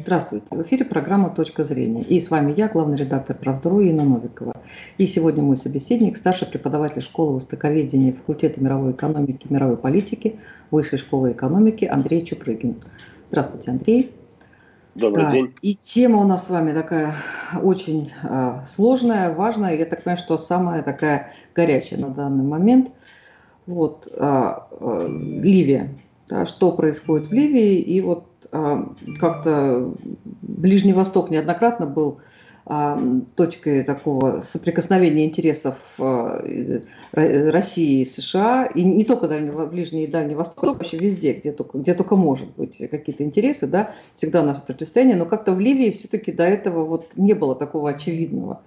Здравствуйте. В эфире программа «Точка зрения». И с вами я, главный редактор «Правдру» Инна Новикова. И сегодня мой собеседник, старший преподаватель школы востоковедения факультета мировой экономики и мировой политики Высшей школы экономики Андрей Чупрыгин. Здравствуйте, Андрей. Добрый да. день. И тема у нас с вами такая очень э, сложная, важная. Я так понимаю, что самая такая горячая на данный момент. Вот э, э, Ливия. Да, что происходит в Ливии? И вот как-то Ближний Восток неоднократно был точкой такого соприкосновения интересов России и США, и не только Дальнего, Ближний и Дальний Восток, вообще везде, где только, где только может быть какие-то интересы, да, всегда у нас противостояние, но как-то в Ливии все-таки до этого вот не было такого очевидного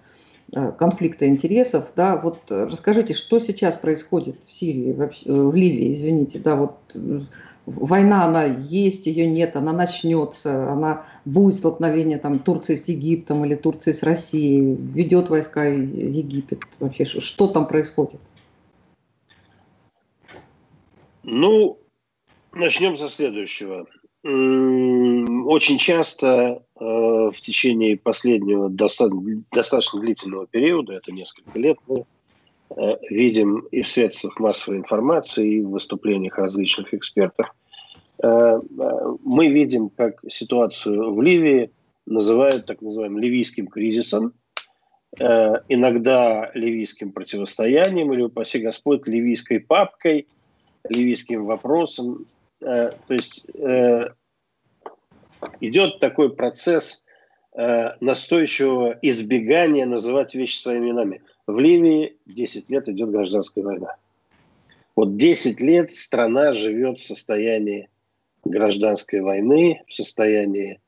конфликта интересов, да, вот расскажите, что сейчас происходит в Сирии, в Ливии, извините, да, вот война, она есть, ее нет, она начнется, она будет столкновение там, Турции с Египтом или Турции с Россией, ведет войска Египет. Вообще, что там происходит? Ну, начнем со следующего. Очень часто э, в течение последнего достаточно, достаточно длительного периода, это несколько лет, Э, видим и в средствах массовой информации, и в выступлениях различных экспертов, э, э, мы видим, как ситуацию в Ливии называют так называемым ливийским кризисом, иногда ливийским противостоянием или, упаси Господь, ливийской папкой, ливийским вопросом. То есть идет такой процесс Э, настойчивого избегания называть вещи своими именами. В Ливии 10 лет идет гражданская война. Вот 10 лет страна живет в состоянии гражданской войны, в состоянии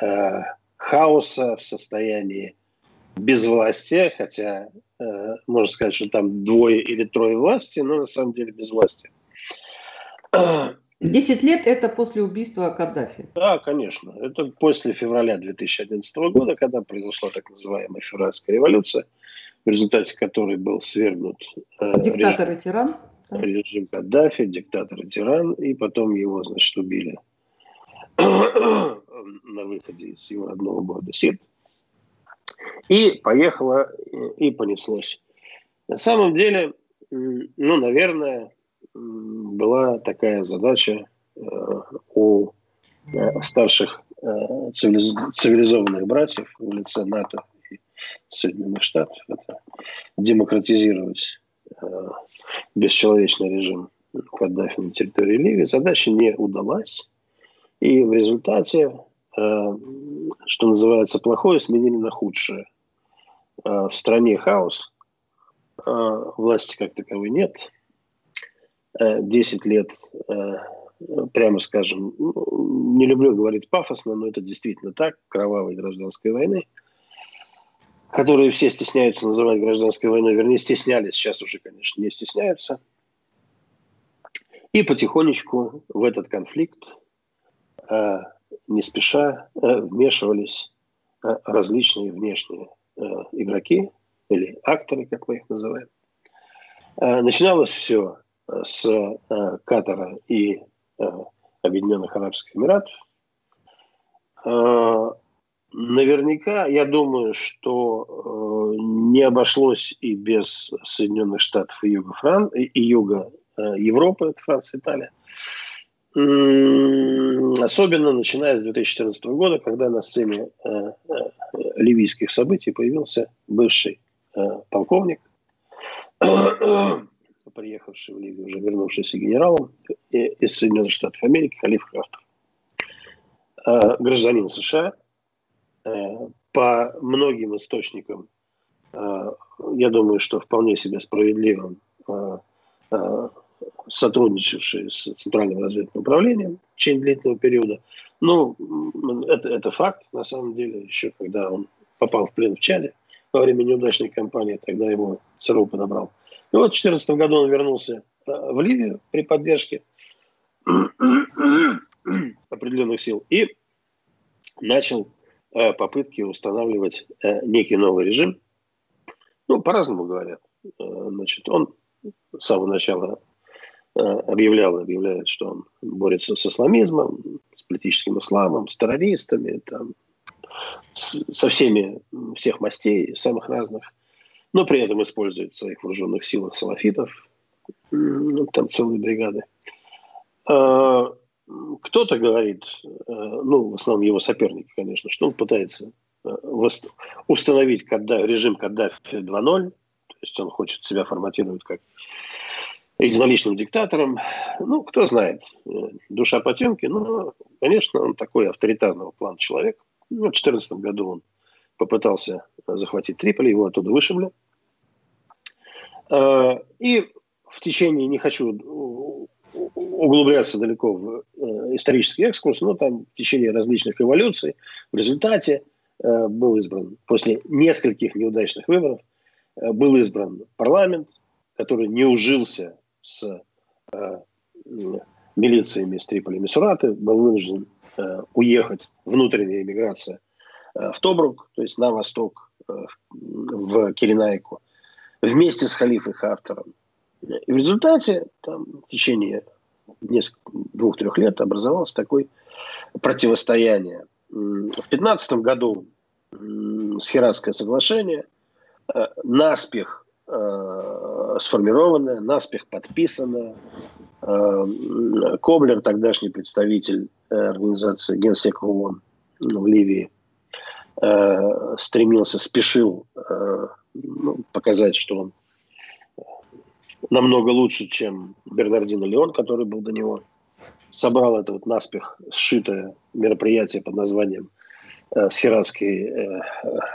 э, хаоса, в состоянии безвластия, хотя э, можно сказать, что там двое или трое власти, но на самом деле безвластие. 10 лет это после убийства Каддафи. Да, конечно. Это после февраля 2011 года, когда произошла так называемая февральская революция, в результате которой был свергнут э, диктатор режим, и тиран. Режим Каддафи, диктатор и тиран, и потом его, значит, убили на выходе из его родного города Сирт. И поехало, э, и понеслось. На самом деле, ну, наверное, была такая задача э, у э, старших цивилизованных братьев в лице НАТО Соединенных Штатов, это демократизировать э, бесчеловечный режим Каддафи на территории Ливии. Задача не удалась. И в результате, э, что называется, плохое сменили на худшее. Э, в стране хаос, э, власти как таковой нет. Э, 10 лет, э, прямо скажем, ну, не люблю говорить пафосно, но это действительно так, кровавой гражданской войны – которые все стесняются называть гражданской войной, вернее, стеснялись, сейчас уже, конечно, не стесняются. И потихонечку в этот конфликт э, не спеша э, вмешивались э, различные внешние э, игроки или акторы, как мы их называем. Э, начиналось все э, с э, Катара и э, Объединенных Арабских Эмиратов. Э, Наверняка, я думаю, что э, не обошлось и без Соединенных Штатов и Юга, Фран... и Юга э, Европы, это Франция, Италия. Особенно начиная с 2014 года, когда на сцене э, э, ливийских событий появился бывший э, полковник, приехавший в Ливию, уже вернувшийся генералом из Соединенных Штатов Америки, Халиф Крафтер. Э, гражданин США – Э, по многим источникам, э, я думаю, что вполне себе справедливым, э, сотрудничавший с Центральным разведывательным управлением в течение длительного периода. Ну, это, это факт, на самом деле, еще когда он попал в плен в Чаде во время неудачной кампании, тогда его ЦРУ подобрал. И вот в 2014 году он вернулся в Ливию при поддержке определенных сил и начал Э, попытки устанавливать э, некий новый режим. Ну, по-разному говорят. Э, значит, он с самого начала объявлял, объявляет, что он борется с исламизмом, с политическим исламом, с террористами, там, с, со всеми, всех мастей, самых разных, но при этом использует в своих вооруженных силах салафитов, там целые бригады. А, кто-то говорит, э, ну, в основном его соперники, конечно, что он пытается э, установить Каддафи, режим Каддафи 2.0, то есть он хочет себя форматировать как единоличным диктатором. Ну, кто знает, э, душа потемки, но, конечно, он такой авторитарного плана человек. Ну, в 2014 году он попытался захватить Триполи, его оттуда вышибли. И в течение, не хочу углубляться далеко в э, исторический экскурс, но там в течение различных эволюций в результате э, был избран, после нескольких неудачных выборов, э, был избран парламент, который не ужился с э, милициями с Триполи Мисураты, был вынужден э, уехать, внутренняя иммиграция э, в Тобрук, то есть на восток, э, в Киренайку, вместе с халифой Хафтером. И в результате там, в течение двух-трех лет образовалось такое противостояние. В 2015 году Схератское соглашение э, наспех э, сформированное, наспех подписанное. Э, Коблер, тогдашний представитель организации Генсека ООН в Ливии, стремился, спешил ну, показать, что он намного лучше, чем Бернардино Леон, который был до него. Собрал это вот наспех сшитое мероприятие под названием э, Схератский э,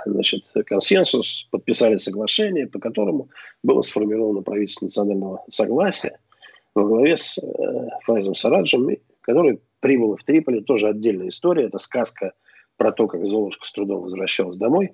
значит, консенсус, подписали соглашение, по которому было сформировано правительство национального согласия во главе с э, Файзом Сараджем, который прибыл в Триполи. Тоже отдельная история. Это сказка про то, как Золушка с трудом возвращалась домой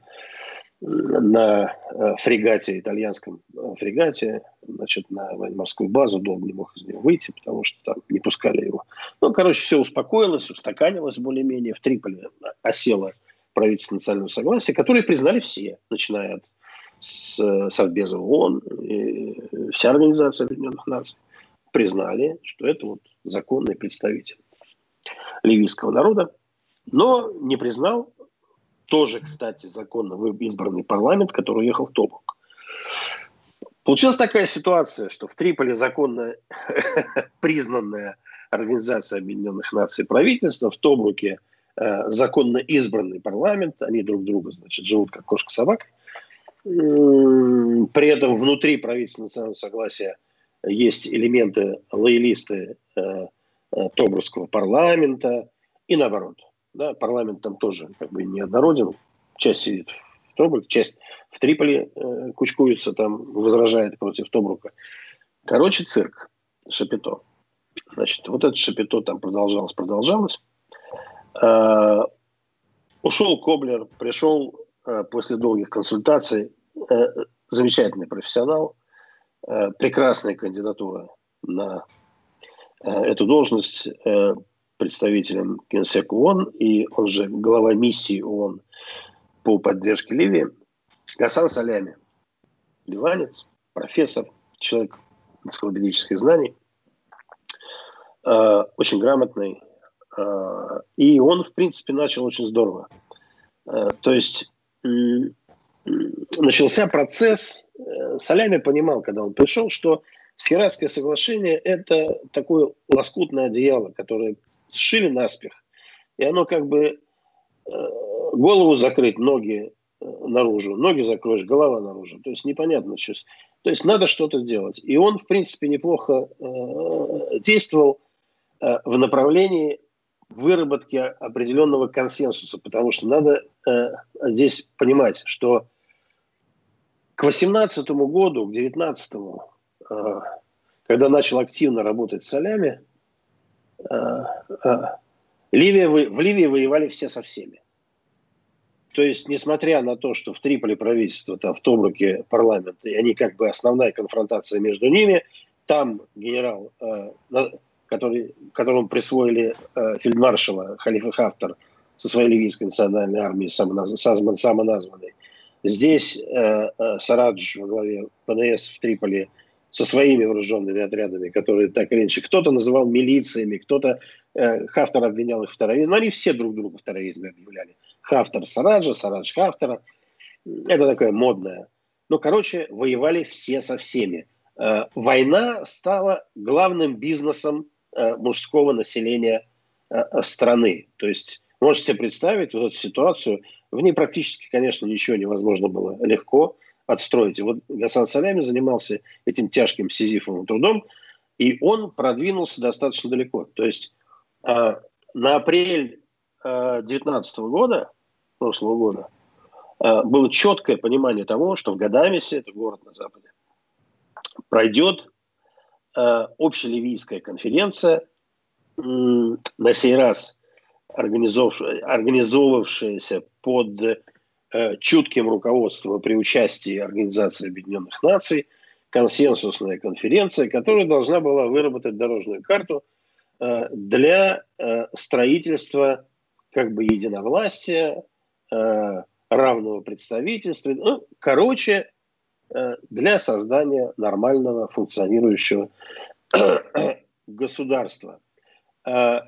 на э, фрегате, итальянском э, фрегате, значит, на морскую базу, долго не мог из нее выйти, потому что там не пускали его. Ну, короче, все успокоилось, устаканилось более-менее. В Триполи осело правительство национального согласия, которое признали все, начиная от с, Совбеза ООН, и вся Организация Объединенных Наций, признали, что это вот законный представитель ливийского народа, но не признал тоже, кстати, законно избранный парламент, который уехал в Тобрук. Получилась такая ситуация, что в Триполи законно признанная Организация Объединенных Наций правительство, в Тобруке э, законно избранный парламент, они друг друга, значит, живут как кошка-собака. При этом внутри правительства национального согласия есть элементы лоялисты э, э, Тобрусского парламента и наоборот. Да, парламент там тоже как бы неоднороден. Часть сидит в Тобруке, часть в Триполи э, кучкуется, там возражает против Тобрука. Короче, цирк, шапито. Значит, вот это шапито там продолжалось, продолжалось. Э, ушел Коблер, пришел э, после долгих консультаций э, замечательный профессионал, э, прекрасная кандидатура на э, эту должность. Представителем Генсека ООН, и он же глава миссии ООН по поддержке Ливии, Гасан Салями. Ливанец, профессор, человек энциклопедических знаний, э, очень грамотный. Э, и он, в принципе, начал очень здорово. Э, то есть начался процесс, э, Салями понимал, когда он пришел, что Схератское соглашение – это такое лоскутное одеяло, которое сшили наспех. И оно как бы э, голову закрыть, ноги э, наружу, ноги закроешь, голова наружу. То есть непонятно что. То есть надо что-то делать. И он, в принципе, неплохо э, действовал э, в направлении выработки определенного консенсуса, потому что надо э, здесь понимать, что к 2018 году, к 2019, э, когда начал активно работать с солями, Ливия, в Ливии воевали все со всеми. То есть, несмотря на то, что в Триполи правительство, там в Тобруке парламент, и они как бы основная конфронтация между ними, там генерал, э, который, которому присвоили фельдмаршала Халифа Хафтар со своей ливийской национальной армией, самоназванной. Здесь Сарадж во главе ПНС в Триполи со своими вооруженными отрядами, которые так или иначе, кто-то называл милициями, кто-то, э, Хафтер обвинял их в терроризме, но они все друг друга в терроризме объявляли. Хафтер Сараджа, Сарадж Хафтера. Это такое модное. Ну, короче, воевали все со всеми. Э, война стала главным бизнесом э, мужского населения э, страны. То есть можете себе представить вот эту ситуацию. В ней практически, конечно, ничего невозможно было легко отстроить. И вот Гасан Салями занимался этим тяжким сизифовым трудом, и он продвинулся достаточно далеко. То есть на апрель 2019 года, прошлого года, было четкое понимание того, что в Гадамисе, это город на западе, пройдет общеливийская конференция, на сей раз организовывавшаяся под э, чутким руководством при участии Организации Объединенных Наций, консенсусная конференция, которая должна была выработать дорожную карту э, для э, строительства как бы единовластия, э, равного представительства. Ну, короче, э, для создания нормального функционирующего государства. Э,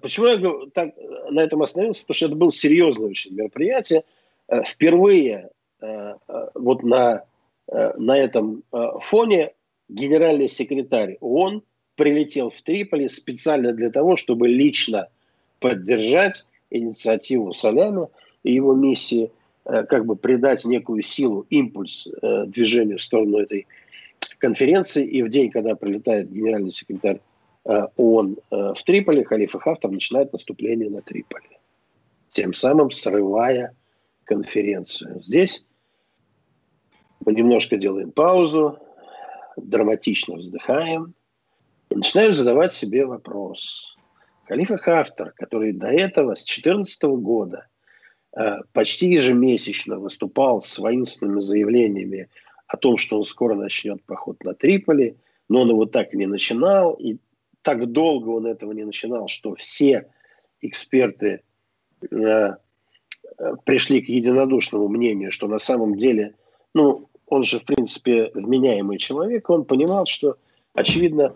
почему я так, на этом остановился? Потому что это было серьезное очень мероприятие. Э, впервые э, вот на, на этом фоне генеральный секретарь ООН прилетел в Триполи специально для того, чтобы лично поддержать инициативу Соляна и его миссии, как бы придать некую силу, импульс движению в сторону этой конференции. И в день, когда прилетает генеральный секретарь Э, ООН э, в Триполи, халифа Хафтар начинает наступление на Триполи, тем самым срывая конференцию. Здесь мы немножко делаем паузу, драматично вздыхаем и начинаем задавать себе вопрос. Халифа Хафтар, который до этого, с 2014 года, э, почти ежемесячно выступал с воинственными заявлениями о том, что он скоро начнет поход на Триполи, но он его так и не начинал, и так долго он этого не начинал, что все эксперты э, пришли к единодушному мнению, что на самом деле, ну, он же, в принципе, вменяемый человек, он понимал, что, очевидно,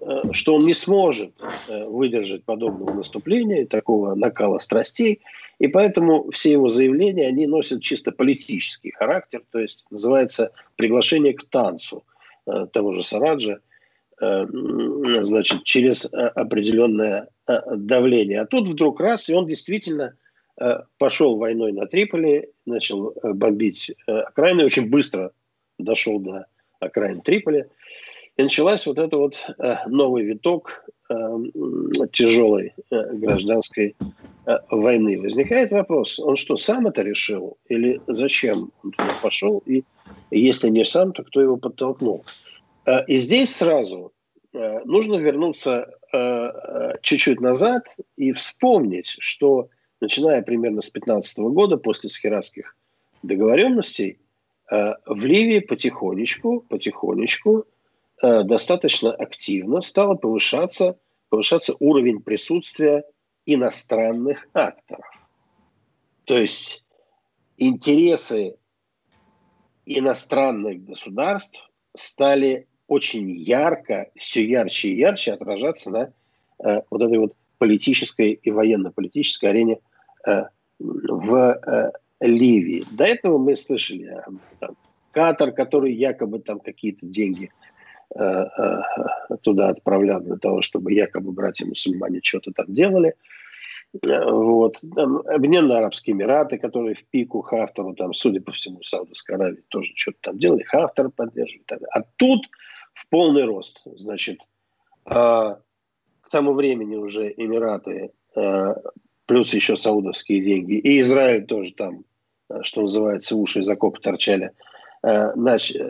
э, что он не сможет э, выдержать подобного наступления, такого накала страстей, и поэтому все его заявления, они носят чисто политический характер, то есть называется приглашение к танцу э, того же Сараджа, Э, значит, через э, определенное э, давление. А тут вдруг раз, и он действительно пошел войной на Триполи, начал бомбить окраины, очень быстро дошел до окраин Триполи. И началась вот эта вот новый виток тяжелой гражданской войны. Возникает вопрос, он что, сам это решил? Или зачем он туда пошел? И если не сам, то кто его подтолкнул? Э, и здесь сразу э, нужно вернуться э, чуть-чуть назад и вспомнить, что начиная примерно с 15 года, после схератских договоренностей, в Ливии потихонечку, потихонечку, достаточно активно стало повышаться, повышаться уровень присутствия иностранных акторов. То есть интересы иностранных государств стали очень ярко, все ярче и ярче отражаться на э, вот этой вот политической и военно-политической арене э, в э, Ливии. До этого мы слышали э, там, Катар, который якобы там какие-то деньги э, э, туда отправлял для того, чтобы якобы братья-мусульмане что-то там делали. Э, вот. Там, Арабские Эмираты, которые в пику Хафтару, там, судя по всему, Саудовской Аравии тоже что-то там делали, Хафтар поддерживали. А тут в полный рост. Значит, к тому времени уже Эмираты, плюс еще саудовские деньги, и Израиль тоже там, а, что называется, уши из окопа торчали, значит,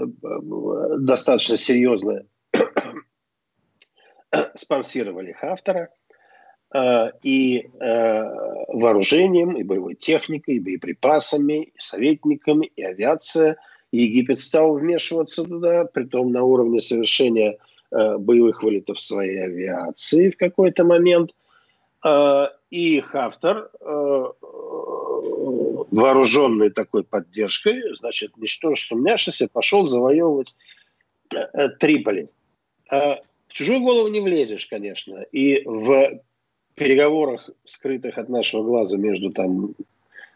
достаточно серьезно спонсировали Хафтера и вооружением, и боевой техникой, и боеприпасами, и советниками, и авиация – Египет стал вмешиваться туда, притом на уровне совершения э, боевых вылетов своей авиации в какой-то момент. Э, и Хафтар, э, вооруженный такой поддержкой, значит, ничто сумняшися, пошел завоевывать э, Триполи. Э, в чужую голову не влезешь, конечно. И в переговорах, скрытых от нашего глаза между там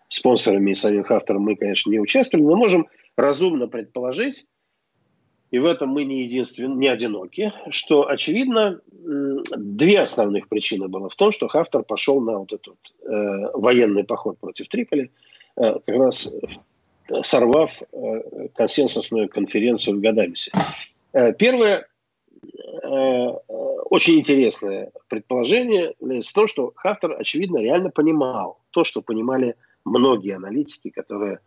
спонсорами и самим автором мы, конечно, не участвовали, но можем разумно предположить, и в этом мы не единственные, не одиноки, что, очевидно, две основных причины было в том, что Хафтер пошел на вот этот э, военный поход против Триполи, э, как раз сорвав э, консенсусную конференцию в Гадамисе. Э, первое, э, очень интересное предположение в том, что Хафтер, очевидно, реально понимал то, что понимали многие аналитики, которые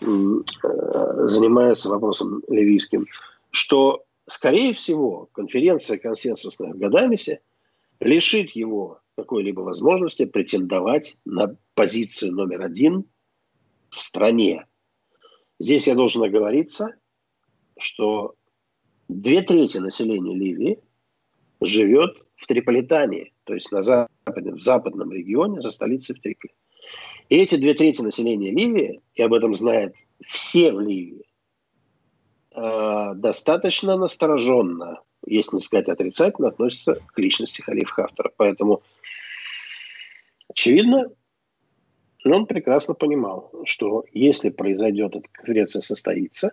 занимаются вопросом ливийским, что, скорее всего, конференция консенсусная в Гадамисе лишит его какой-либо возможности претендовать на позицию номер один в стране. Здесь я должен оговориться, что две трети населения Ливии живет в Триполитании, то есть на западе, в западном регионе за столицей в Триполи. И эти две трети населения Ливии, и об этом знают все в Ливии, э, достаточно настороженно, если не сказать отрицательно, относятся к личности халифа Хафтера. Поэтому, очевидно, он прекрасно понимал, что если произойдет эта конференция состоится,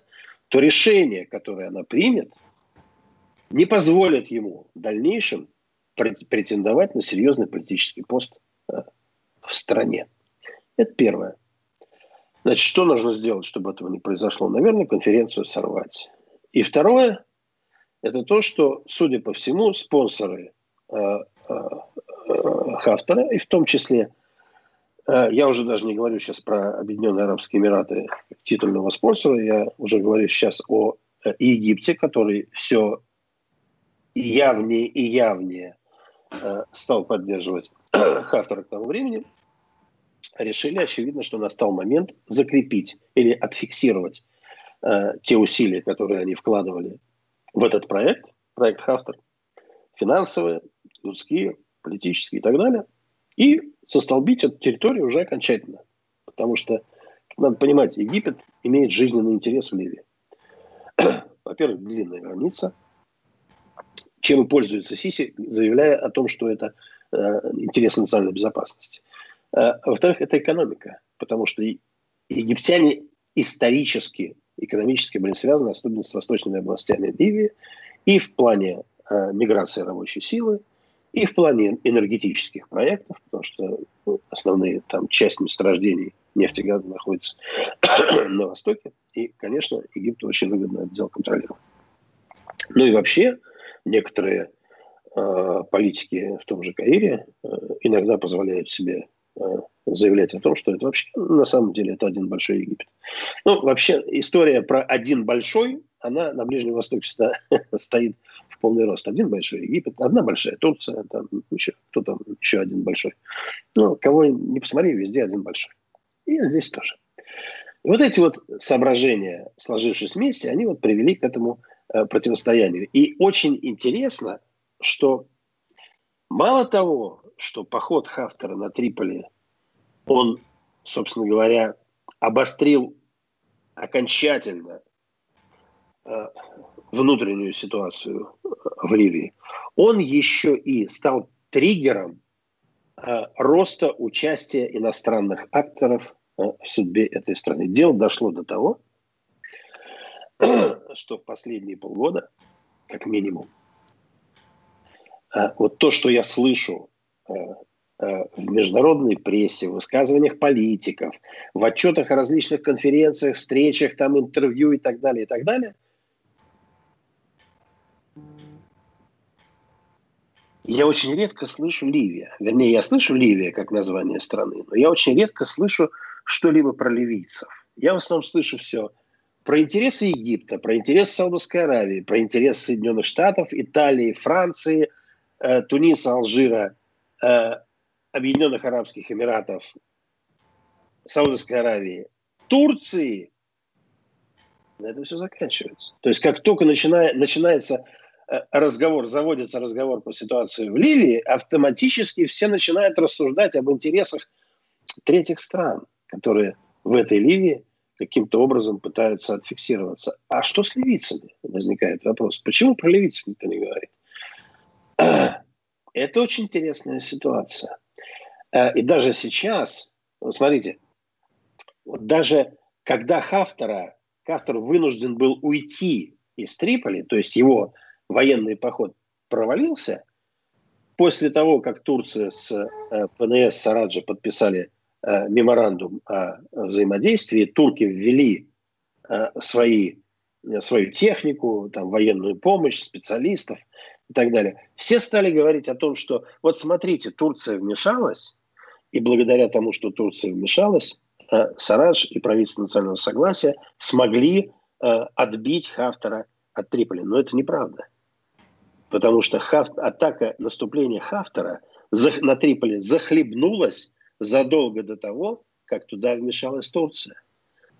то решение, которое она примет, не позволит ему в дальнейшем претендовать на серьезный политический пост э, в стране. Это первое. Значит, что нужно сделать, чтобы этого не произошло? Наверное, конференцию сорвать. И второе, это то, что, судя по всему, спонсоры э, э, э, Хафтера, и в том числе, э, я уже даже не говорю сейчас про Объединенные Арабские Эмираты титульного спонсора, я уже говорю сейчас о Египте, который все явнее и явнее стал поддерживать Хафтера к тому времени – решили, очевидно, что настал момент закрепить или отфиксировать э, те усилия, которые они вкладывали в этот проект, проект Хафтер, финансовые, людские, политические и так далее, и застолбить эту территорию уже окончательно. Потому что, надо понимать, Египет имеет жизненный интерес в Ливии. Во-первых, длинная граница, чем и пользуется Сиси, заявляя о том, что это э, интерес национальной безопасности. А, во-вторых, это экономика, потому что египтяне исторически, экономически были связаны, особенно с восточными областями Ливии, и в плане э, миграции рабочей силы, и в плане энергетических проектов, потому что ну, основные там часть месторождений нефти и газа находится на Востоке. И, конечно, Египту очень выгодно это дело контролировать. Ну и вообще некоторые э, политики в том же Каире э, иногда позволяют себе Э, заявлять о том, что это вообще на самом деле это один большой Египет. Ну, вообще история про один большой, она на Ближнем Востоке стоит в полный рост. Один большой Египет, одна большая Турция, там еще, кто там еще один большой. Ну, кого не посмотри, везде один большой. И здесь тоже. И вот эти вот соображения, сложившись вместе, они вот привели к этому э, противостоянию. И очень интересно, что мало того, что поход Хафтера на Триполи, он, собственно говоря, обострил окончательно э, внутреннюю ситуацию э, в Ливии, он еще и стал триггером э, роста участия иностранных акторов в судьбе этой страны. Дело дошло до того, что в последние полгода, как минимум, вот то, что я слышу в международной прессе, в высказываниях политиков, в отчетах о различных конференциях, встречах, там интервью и так далее, и так далее. Я очень редко слышу Ливия. Вернее, я слышу Ливия как название страны, но я очень редко слышу что-либо про ливийцев. Я в основном слышу все про интересы Египта, про интересы Саудовской Аравии, про интересы Соединенных Штатов, Италии, Франции, э, Туниса, Алжира – Э, Объединенных Арабских Эмиратов, Саудовской Аравии, Турции, на этом все заканчивается. То есть как только начинает, начинается э, разговор, заводится разговор по ситуации в Ливии, автоматически все начинают рассуждать об интересах третьих стран, которые в этой Ливии каким-то образом пытаются отфиксироваться. А что с ливийцами? Возникает вопрос. Почему про ливийцев никто не говорит? Это очень интересная ситуация. Э, и даже сейчас, смотрите, даже когда Хафтера, Хафтер вынужден был уйти из Триполи, то есть его военный поход провалился, после того, как Турция с э, ПНС Сараджа подписали э, меморандум о взаимодействии, турки ввели свои, свою технику, там, военную помощь, специалистов и так далее. Все стали говорить о том, что вот смотрите, Турция вмешалась, и благодаря тому, что Турция вмешалась, э, Сарадж и правительство национального согласия смогли э, отбить Хафтера от Триполи. Но это неправда. Потому что Хафт, атака, наступление Хафтера на Триполи захлебнулась задолго до того, как туда вмешалась Турция.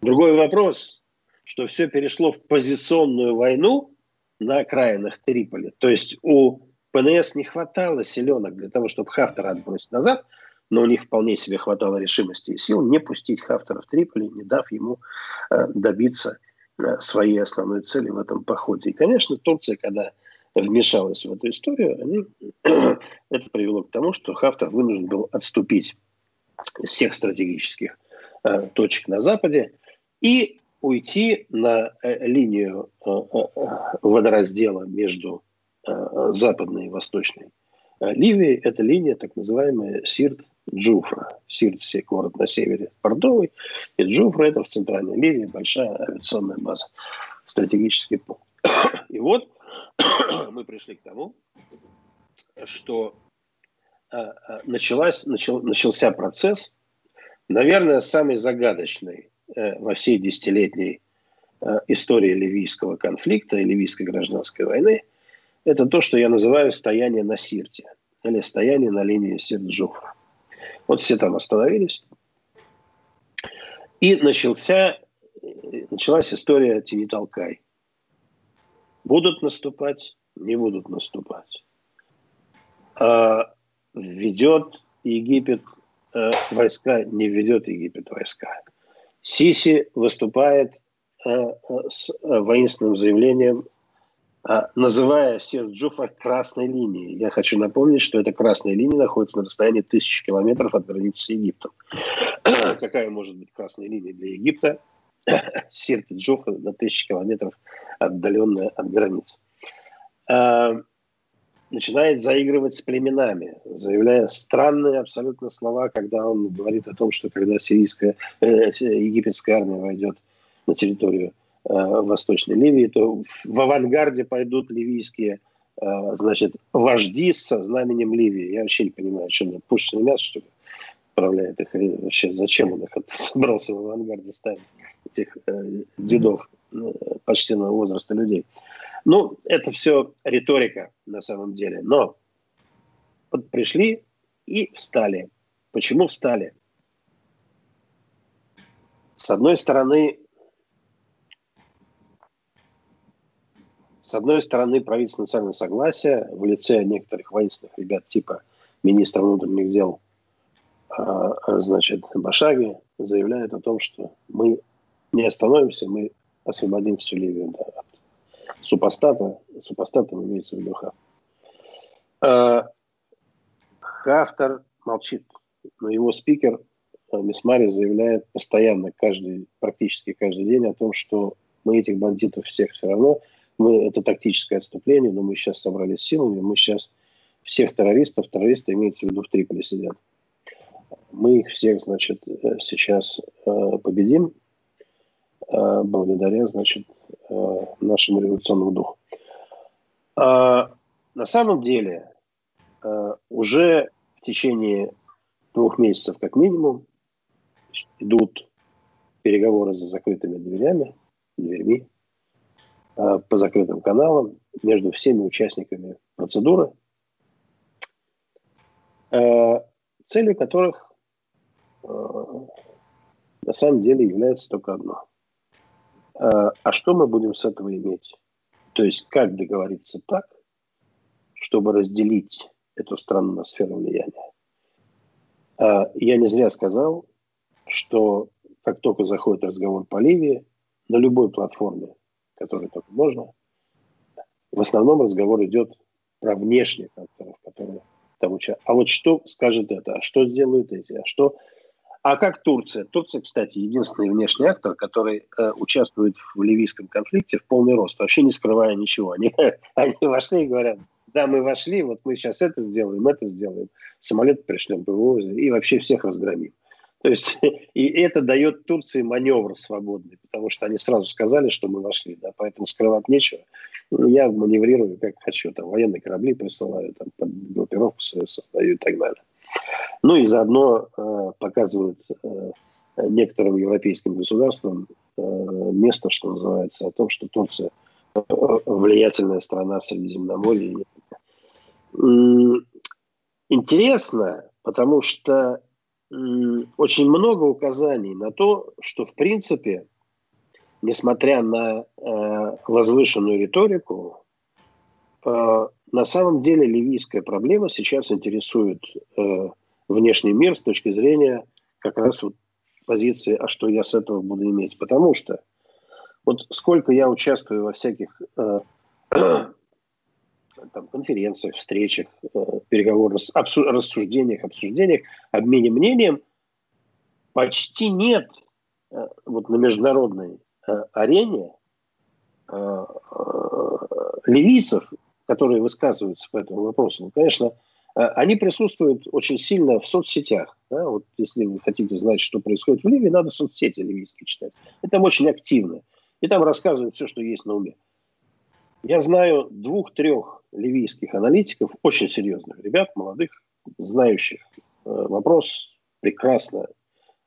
Другой вопрос, что все перешло в позиционную войну на окраинах Триполи. То есть у ПНС не хватало силенок для того, чтобы Хафтера отбросить назад – но у них вполне себе хватало решимости и сил не пустить Хафтера в Триполи, не дав ему э, добиться э, своей основной цели в этом походе. И, конечно, Турция, когда вмешалась в эту историю, они, это привело к тому, что Хафтер вынужден был отступить из всех стратегических э, точек на Западе и уйти на э, линию э, э, водораздела между западной и восточной Ливией. Это линия так называемая Сирт Джуфра. Сирт – город на севере Бордовый, и Джуфра – это в центральной Ливии большая авиационная база, стратегический пункт. И вот мы пришли к тому, что началась, начал, начался процесс, наверное, самый загадочный во всей десятилетней э, истории ливийского конфликта и ливийской гражданской войны, это то, что я называю стояние на Сирте или стояние на линии Сирт-Джуфра. Вот все там остановились. И начался, началась история Тиниталкай. Будут наступать, не будут наступать. А введет Египет э, войска, не введет Египет войска. Сиси выступает э, э с воинственным заявлением называя Серджуфа красной линией. Я хочу напомнить, что эта красная линия находится на расстоянии тысячи километров от границы с Египтом. Какая может быть красная линия для Египта? Сирт-Джуфа на тысячи километров отдаленная от границы. Начинает заигрывать с племенами, заявляя странные абсолютно слова, когда он говорит о том, что когда сирийская, э, египетская армия войдет на территорию Э, Восточной Ливии, то в авангарде пойдут ливийские э, значит, вожди со знаменем Ливии. Я вообще не понимаю, что мне пушечное мясо, что ли, отправляет их. И вообще, зачем он их собрался в авангарде ставить, этих э, дедов э, почтенного возраста людей. Ну, это все риторика на самом деле. Но вот пришли и встали. Почему встали? С одной стороны, С одной стороны, правительство национального согласия в лице некоторых воинственных ребят типа министра внутренних дел а, значит, Башаги заявляет о том, что мы не остановимся, мы освободим всю Ливию от супостата. Супостатом имеется в виду Хафтер. А, Хафтер молчит, но его спикер а, Мисмари заявляет постоянно, каждый, практически каждый день о том, что мы этих бандитов всех все равно мы, это тактическое отступление, но мы сейчас собрались силами, мы сейчас всех террористов, террористы имеется в виду в Триполи сидят. Мы их всех, значит, э, сейчас э, победим э, благодаря, значит, нашему революционному духу. А на самом деле уже в течение двух месяцев как минимум идут переговоры за закрытыми дверями, дверьми Э, по закрытым каналам между всеми участниками процедуры, э, целью которых э, на самом деле является только одно. А что мы будем с этого иметь? То есть как договориться так, чтобы разделить эту страну на сферу влияния? Я не зря сказал, что как только заходит разговор по Ливии, на любой платформе, которой только можно, в основном разговор идет про внешних акторов, которые там участвуют. А вот что скажет это, а что сделают эти, а что... А как Турция? Турция, кстати, единственный внешний актор, который э, участвует в ливийском конфликте в полный рост, вообще не скрывая ничего. Они, они вошли и говорят, да, мы вошли, вот мы сейчас это сделаем, это сделаем, самолет пришлем, ПВО, и вообще всех разгромим. То есть и это дает Турции маневр свободный, потому что они сразу сказали, что мы вошли, да, поэтому скрывать нечего. Я маневрирую как хочу, там военные корабли присылаю, там группировку создаю и так далее. Ну и заодно э, показывают э, некоторым европейским государствам э, место, что называется, о том, что Турция э, влиятельная страна в Средиземноморье. Интересно, потому что очень много указаний на то, что в принципе, несмотря на э, возвышенную риторику, э, на самом деле ливийская проблема сейчас интересует э, внешний мир с точки зрения как раз вот позиции, а что я с этого буду иметь. Потому что вот сколько я участвую во всяких э, там, конференциях, встречах, э, переговорах, рассуждениях, обсуждениях, обмене мнением, почти нет э, вот на международной э, арене ливийцев, которые высказываются по этому вопросу. Ну, конечно, они присутствуют очень сильно в соцсетях. Да? Вот если вы хотите знать, что происходит в Ливии, надо соцсети ливийские читать. Это там очень активно. И там рассказывают все, что есть на уме. Я знаю двух-трех ливийских аналитиков, очень серьезных ребят, молодых, знающих э, вопрос, прекрасно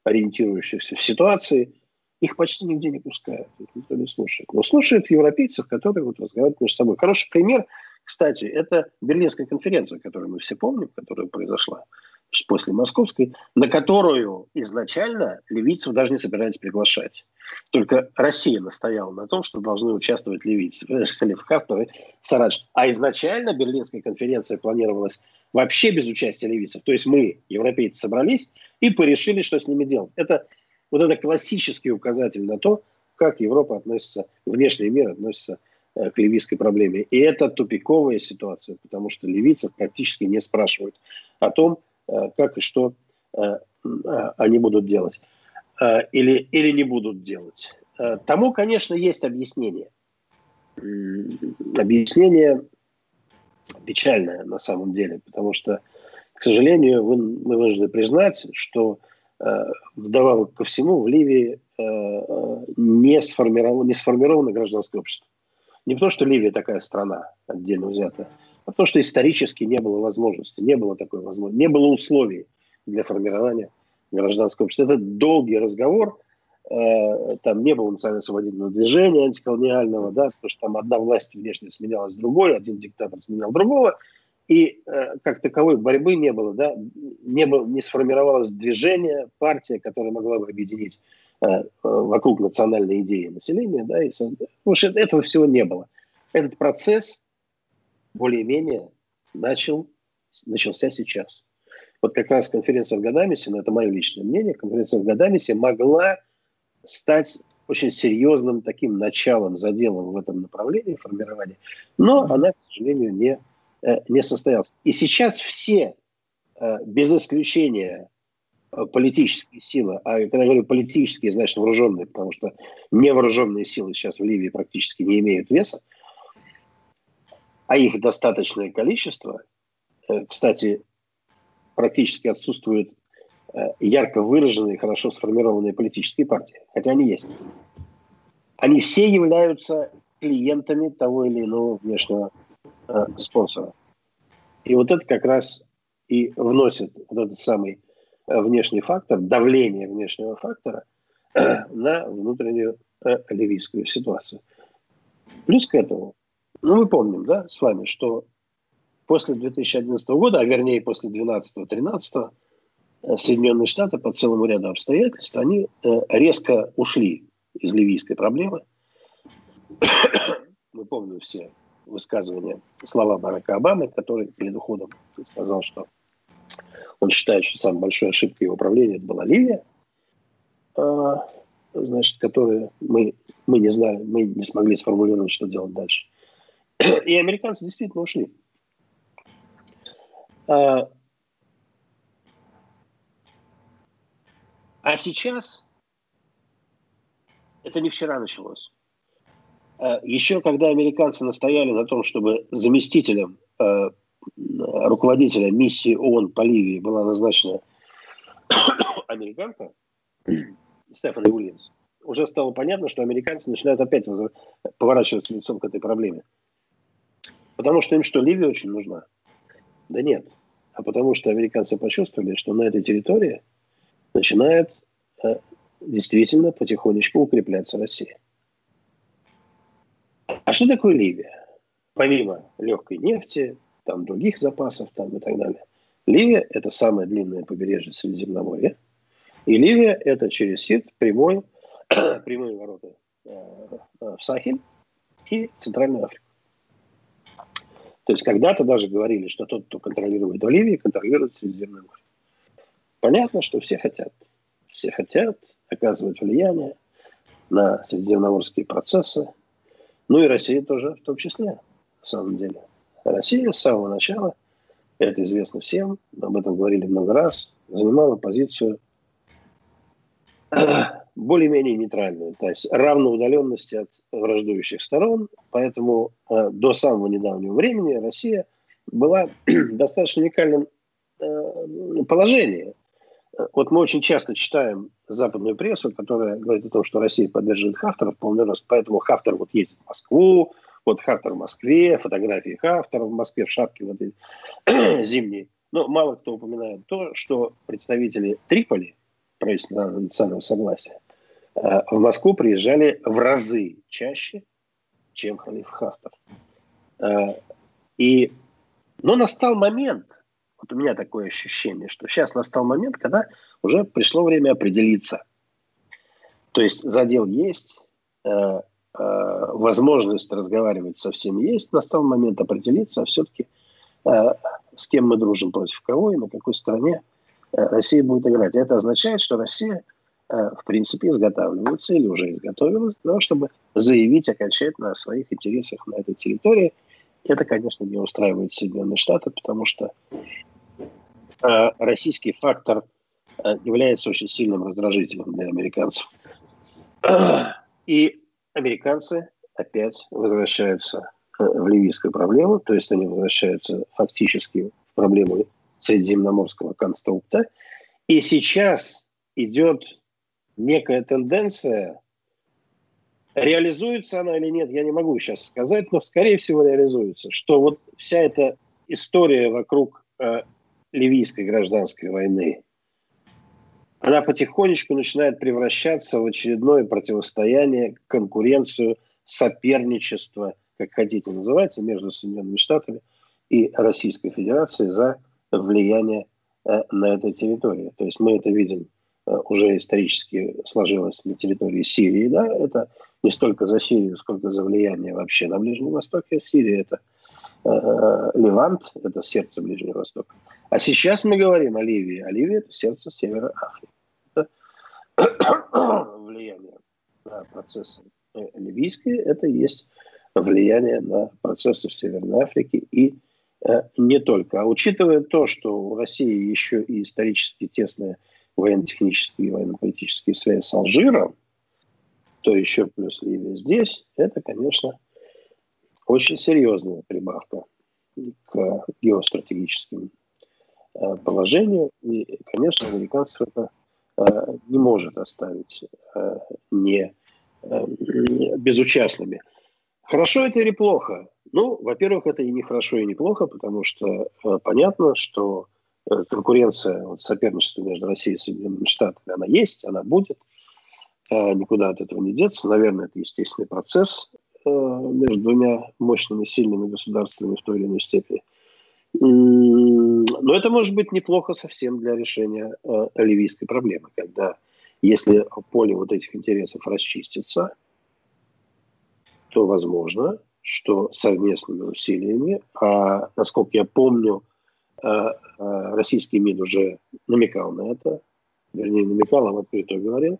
ориентирующихся в ситуации. Их почти нигде не пускают, никто не слушает. Но слушают европейцев, которые вот разговаривают между собой. Хороший пример, кстати, это Берлинская конференция, которую мы все помним, которая произошла после Московской, на которую изначально ливийцев даже не собирались приглашать. Только Россия настояла на том, что должны участвовать ливийцы. Халиф Хафтар и Сарадж. А изначально Берлинская конференция планировалась вообще без участия ливийцев. То есть мы, европейцы, собрались и порешили, что с ними делать. Это вот это классический указатель на то, как Европа относится, внешний мир относится э, к ливийской проблеме. И это тупиковая ситуация, потому что ливийцев практически не спрашивают о том, Э, как и что э, э, они будут делать или, или не будут делать. Тому, конечно, есть объяснение. Объяснение печальное на самом деле, потому что, к сожалению, мы вынуждены признать, что вдобавок ко всему в Ливии не сформировано, не сформировано гражданское общество. Не потому, что Ливия такая страна отдельно взятая, Потому что исторически не было возможности, не было такой возможности, не было условий для формирования гражданского общества. Это долгий разговор, э, там не было национально-освободительного движения антиколониального, да, потому что там одна власть внешне сменялась другой, один диктатор сменял другого, и э, как таковой борьбы не было, да, не, было, не сформировалось движение, партия, которая могла бы объединить вокруг национальной идеи населения, да, и, потому что этого всего не было. Этот процесс более-менее начал, начался сейчас. Вот как раз конференция в Гадамисе, но это мое личное мнение, конференция в Гадамисе могла стать очень серьезным таким началом, заделом в этом направлении формирования, но она, к сожалению, не, э, не состоялась. И сейчас все, э, без исключения э, политические силы, а когда я говорю политические, значит вооруженные, потому что невооруженные силы сейчас в Ливии практически не имеют веса, а их достаточное количество, э, кстати, практически отсутствуют э, ярко выраженные, хорошо сформированные политические партии, хотя они есть. Они все являются клиентами того или иного внешнего э, спонсора. И вот это как раз и вносит вот этот самый внешний фактор, давление внешнего фактора на внутреннюю ливийскую ситуацию. Плюс к этому ну, мы помним, да, с вами, что после 2011 года, а вернее после 2012-2013, э, Соединенные Штаты по целому ряду обстоятельств, они э, резко ушли из ливийской проблемы. Мы помним все высказывания, слова Барака Обамы, который перед уходом сказал, что он считает, что самой большой ошибкой его правления это была Ливия. значит, которые мы, мы не знали, мы не смогли сформулировать, что делать дальше. И американцы действительно ушли. А, а сейчас это не вчера началось. А, еще когда американцы настояли на том, чтобы заместителем а, руководителя миссии ООН по Ливии была назначена американка Стефан Уильямс, уже стало понятно, что американцы начинают опять поворачиваться лицом к этой проблеме. Потому что им что, Ливия очень нужна? Да нет. А потому что американцы почувствовали, что на этой территории начинает э, действительно потихонечку укрепляться Россия. А что такое Ливия? Помимо легкой нефти, там других запасов там и так далее. Ливия – это самое длинное побережье Средиземноморья. И Ливия – это через Сид прямой, прямые ворота э, э, в Сахель и Центральную Африку. То есть когда-то даже говорили, что тот, кто контролирует Ливию, контролирует Средиземное море. Понятно, что все хотят. Все хотят оказывать влияние на средиземноморские процессы. Ну и Россия тоже в том числе, на самом деле. Россия с самого начала, это известно всем, об этом говорили много раз, занимала позицию более-менее нейтральную, то есть равноудаленности от враждующих сторон. Поэтому э, до самого недавнего времени Россия была в достаточно уникальном э, положении. Вот мы очень часто читаем западную прессу, которая говорит о том, что Россия поддерживает Хафтера полный рост, поэтому Хафтер вот ездит в Москву, вот Хафтер в Москве, фотографии Хафтера в Москве в шапке вот этой зимней. Но мало кто упоминает то, что представители Триполи, правительства национального согласия, э, в Москву приезжали в разы чаще, чем халиф Хафтер. Э, и, но настал момент, вот у меня такое ощущение, что сейчас настал момент, когда уже пришло время определиться. То есть задел есть, э, возможность разговаривать со всеми есть, настал момент определиться, все-таки с кем мы дружим против кого и на какой стороне Э, Россия будет играть. Это означает, что Россия, э, в принципе, изготавливается или уже изготовилась для того, чтобы заявить окончательно о своих интересах на этой территории. Это, конечно, не устраивает Соединенные Штаты, потому что э, российский фактор является очень сильным раздражителем для американцев. И американцы опять возвращаются в ливийскую проблему, то есть они возвращаются фактически в проблему средиземноморского конструкта. И сейчас идет некая тенденция, реализуется она или нет, я не могу сейчас сказать, но скорее всего реализуется, что вот вся эта история вокруг э, ливийской гражданской войны, она потихонечку начинает превращаться в очередное противостояние, конкуренцию, соперничество, как хотите называйте, между Соединенными Штатами и Российской Федерацией за влияние э, на этой территории. То есть мы это видим э, уже исторически сложилось на территории Сирии, да, это не столько за Сирию, сколько за влияние вообще на Ближнем Востоке. Сирия – это Левант, это сердце Ближнего Востока. А сейчас мы говорим о Ливии. А Ливия – это сердце Севера Африки. Влияние на процессы э, ливийские – это есть влияние на процессы в Северной Африке и Э, не только. А учитывая то, что у России еще и исторически тесные военно-технические и военно-политические связи с Алжиром, то еще плюс Ливия здесь, это, конечно, очень серьезная прибавка к геостратегическим э, положению. И, конечно, американцев это э, не может оставить не безучастными. Хорошо это или плохо? Ну, во-первых, это и не хорошо, и не плохо, потому что э, понятно, что э, конкуренция, вот, соперничество между Россией и Соединенными Штатами, она есть, она будет. Э, никуда от этого не деться. Наверное, это естественный процесс э, между двумя мощными, сильными государствами в той или иной степени. Но это может быть неплохо совсем для решения э, ливийской проблемы, когда если поле вот этих интересов расчистится, то возможно, что совместными усилиями, а насколько я помню, э, э, российский МИД уже намекал на это, вернее, намекал, а в открытую говорил,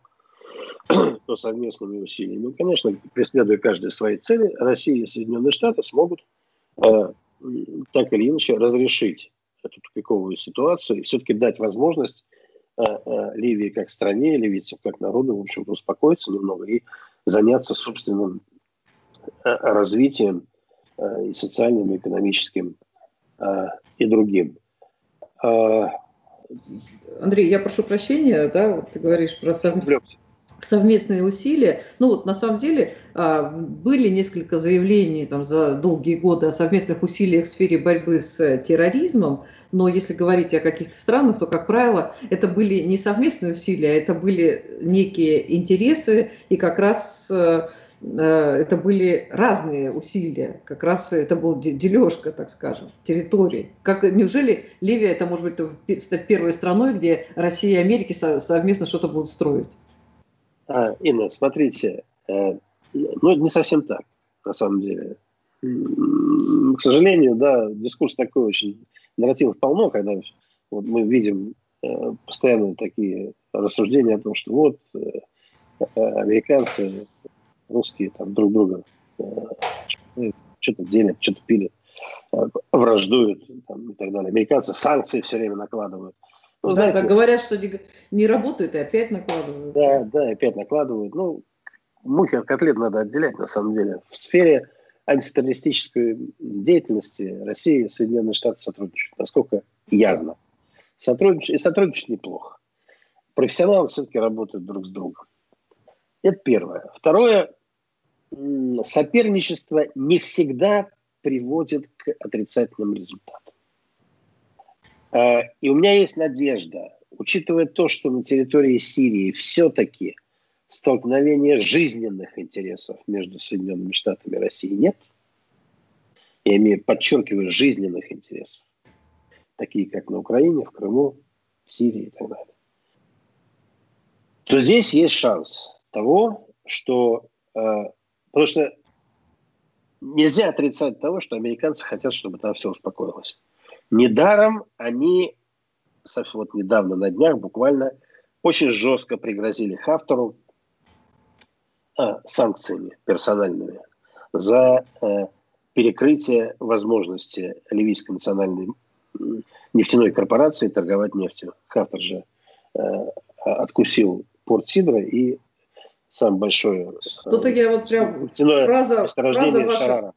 то совместными усилиями, конечно, преследуя каждые свои цели, Россия и Соединенные Штаты смогут э, так или иначе разрешить эту тупиковую ситуацию и все-таки дать возможность э, э, Ливии как стране, ливийцам как народу, в общем успокоиться немного и заняться собственным э, развитием э, и социальным, и экономическим, э, и другим. Э, Андрей, я прошу прощения, да, вот ты говоришь про совместимость совместные усилия. Ну вот на самом деле а, были несколько заявлений там, за долгие годы о совместных усилиях в сфере борьбы с э, терроризмом, но если говорить о каких-то странах, то, как правило, это были не совместные усилия, это были некие интересы, и как раз э, э, это были разные усилия, как раз это был дележка, так скажем, территории. Как, неужели Ливия, это может быть стать первой страной, где Россия и Америка совместно что-то будут строить? А, Инна, смотрите, э, ну, не совсем так, на самом деле. К сожалению, да, дискурс такой очень, нарративов полно, когда вот мы видим э, постоянно такие рассуждения о том, что вот э, американцы, русские там друг друга что-то делят, что-то пилят, враждуют там, и так далее. Американцы санкции все время накладывают. Ну, да, знаете, говорят, что не, не работают, и опять накладывают. Да, да, опять накладывают. Ну, мухи от котлет надо отделять, на самом деле. В сфере антитеррористической деятельности Россия и Соединенные Штаты сотрудничают, насколько ясно. Сотрудничают, и сотрудничают неплохо. Профессионалы все-таки работают друг с другом. Это первое. Второе, соперничество не всегда приводит к отрицательным результатам. Э, и у меня есть надежда, учитывая то, что на территории Сирии все-таки столкновения жизненных интересов между Соединенными Штатами и Россией нет, я имею, подчеркиваю, жизненных интересов, такие как на Украине, в Крыму, в Сирии и так далее, то здесь есть шанс того, что... Э, потому что нельзя отрицать того, что американцы хотят, чтобы там все успокоилось. Недаром они вот недавно на днях буквально очень жестко пригрозили Хафтору а, санкциями персональными за э, перекрытие возможности Ливийской национальной нефтяной корпорации торговать нефтью. Хафтор же э, откусил порт Сидра и сам большой... Что-то я вот прям... Фраза, фраза ваша,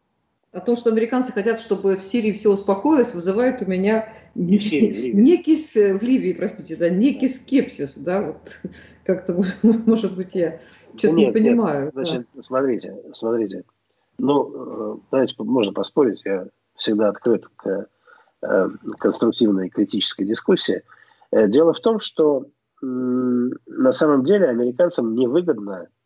о том, что американцы хотят, чтобы в Сирии все успокоилось, вызывает у меня Сирии, некий, в Ливии, простите, да, некий скепсис, да, вот как-то, может быть, я что-то не понимаю. Нет. Значит, да. смотрите, смотрите, ну, знаете, можно поспорить, я всегда открыт к э, конструктивной критической дискуссии. Э, дело в том, что э, на самом деле американцам невыгодно Э,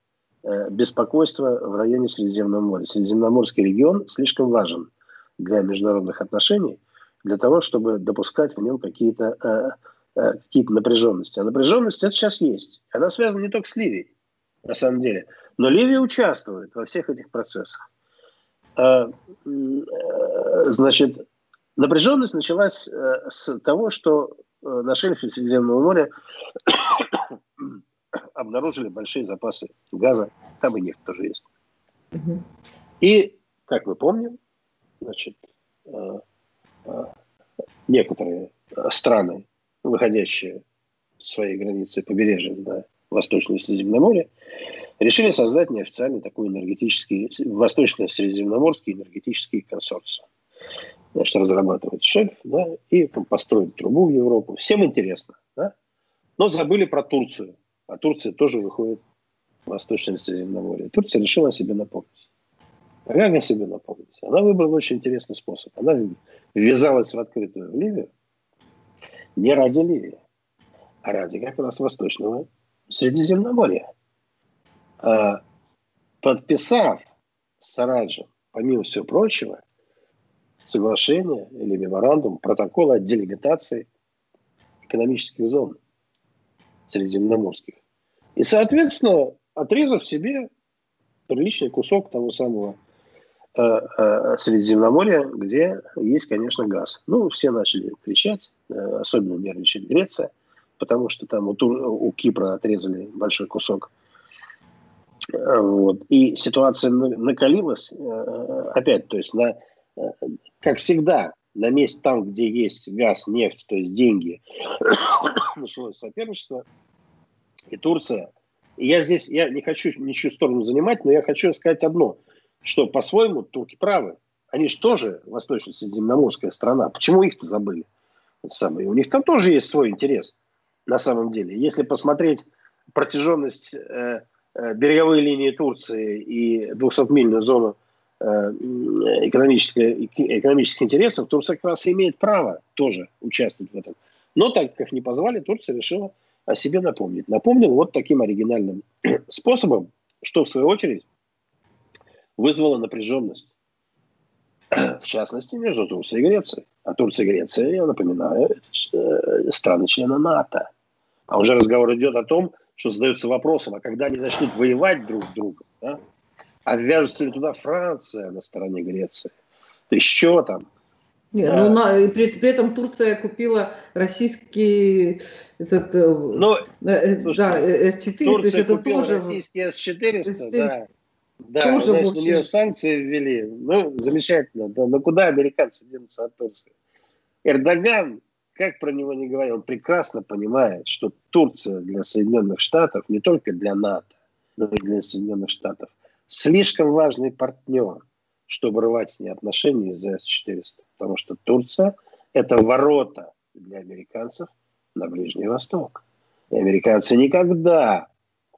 беспокойство в районе Средиземного моря. Средиземноморский регион слишком важен для международных отношений, для того, чтобы допускать в нем какие-то э, э, какие напряженности. А напряженность это сейчас есть. Она связана не только с Ливией, на самом деле. Но Ливия участвует во всех этих процессах. Э, э, значит, напряженность началась э, с того, что э, на шельфе Средиземного моря обнаружили большие запасы газа, там и нефть тоже есть. Угу. И, как мы помним, значит, э, э, некоторые страны, выходящие в свои границы побережья на Восточное Средиземноморье, решили создать неофициальный такой энергетический, Восточно-Средиземноморский энергетический консорциум. Значит, разрабатывать шельф, да, и там, построить трубу в Европу. Всем интересно, да? Но забыли про Турцию, а Турция тоже выходит в Восточное Средиземноморье. Турция решила себе напомнить. А как о себе напомнить? Она выбрала очень интересный способ. Она ввязалась в открытую Ливию не ради Ливии, а ради как раз Восточного Средиземноморья. А, подписав с Сараджем, помимо всего прочего, соглашение или меморандум, протокол о делимитации экономических зон средиземноморских. И, соответственно, отрезав себе приличный кусок того самого э, э, Средиземноморья, где есть, конечно, газ. Ну, все начали кричать, э, особенно нервничать Греция, потому что там у, Тур, у Кипра отрезали большой кусок Вот. И ситуация накалилась э, опять, то есть на, э, как всегда, на месте там, где есть газ, нефть, то есть деньги, началось соперничество. И Турция. И я здесь, я не хочу ничью сторону занимать, но я хочу сказать одно, что по-своему турки правы. Они же тоже восточно-средиземноморская страна. Почему их-то забыли? Самое. У них там тоже есть свой интерес на самом деле. Если посмотреть протяженность э, э, береговой линии Турции и 200-мильную зону экономических, экономических интересов, Турция как раз имеет право тоже участвовать в этом. Но так как не позвали, Турция решила о себе напомнить. Напомнил вот таким оригинальным способом, что в свою очередь вызвало напряженность. В частности, между Турцией и Грецией. А Турция и Греция, я напоминаю, это страны-члены НАТО. А уже разговор идет о том, что задается вопросом, а когда они начнут воевать друг с другом, да? А вяжется ли туда Франция на стороне Греции? То еще там. Нет, а, ну, на, при, при этом Турция купила российский этот, э, ну, э, слушайте, да, С-400, то есть это тоже... российский С-400, да. Да, тоже значит, на нее санкции ввели. Ну, замечательно. Да, но куда американцы денутся от Турции? Эрдоган как про него не говорил, он прекрасно понимает, что Турция для Соединенных Штатов, не только для НАТО, но и для Соединенных Штатов, слишком важный партнер, чтобы рвать с ней отношения из-за С-400. Потому что Турция – это ворота для американцев на Ближний Восток. И американцы никогда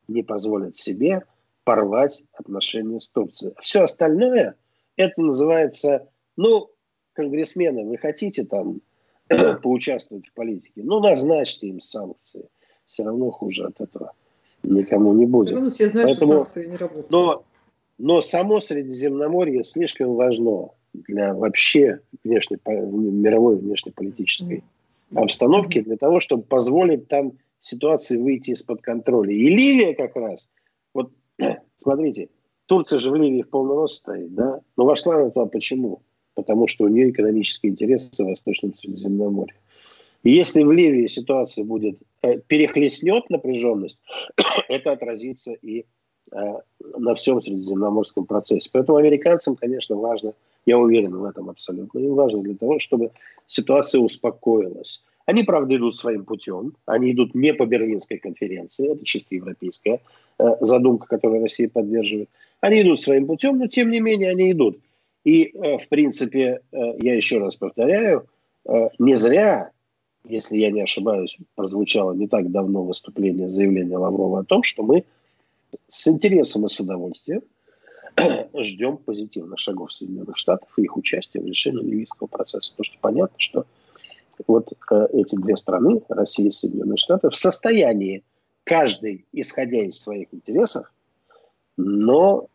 не позволят себе порвать отношения с Турцией. Все остальное – это называется, ну, конгрессмены, вы хотите там поучаствовать в политике. Ну, назначьте им санкции. Все равно хуже от этого никому не будет. Ну, все знают, Поэтому, что санкции не работают. Но, но само Средиземноморье слишком важно для вообще внешней, мировой внешнеполитической обстановки, для того, чтобы позволить там ситуации выйти из-под контроля. И Ливия как раз, вот смотрите, Турция же в Ливии в полный рост стоит, да? Но вошла она туда почему? потому что у нее экономические интересы в Восточном Средиземноморье. И если в Ливии ситуация будет э, перехлестнет напряженность, это отразится и на всем средиземноморском процессе. Поэтому американцам, конечно, важно, я уверен в этом абсолютно, им важно для того, чтобы ситуация успокоилась. Они, правда, идут своим путем, они идут не по Берлинской конференции, это чисто европейская э, задумка, которую Россия поддерживает. Они идут своим путем, но тем не менее они идут. И, э, в принципе, э, я еще раз повторяю, э, не зря, если я не ошибаюсь, прозвучало не так давно выступление, заявление Лаврова о том, что мы с интересом и с удовольствием ждем позитивных шагов Соединенных Штатов и их участия в решении ливийского процесса. Потому что понятно, что вот эти две страны, Россия и Соединенные Штаты, в состоянии, каждый, исходя из своих интересов, но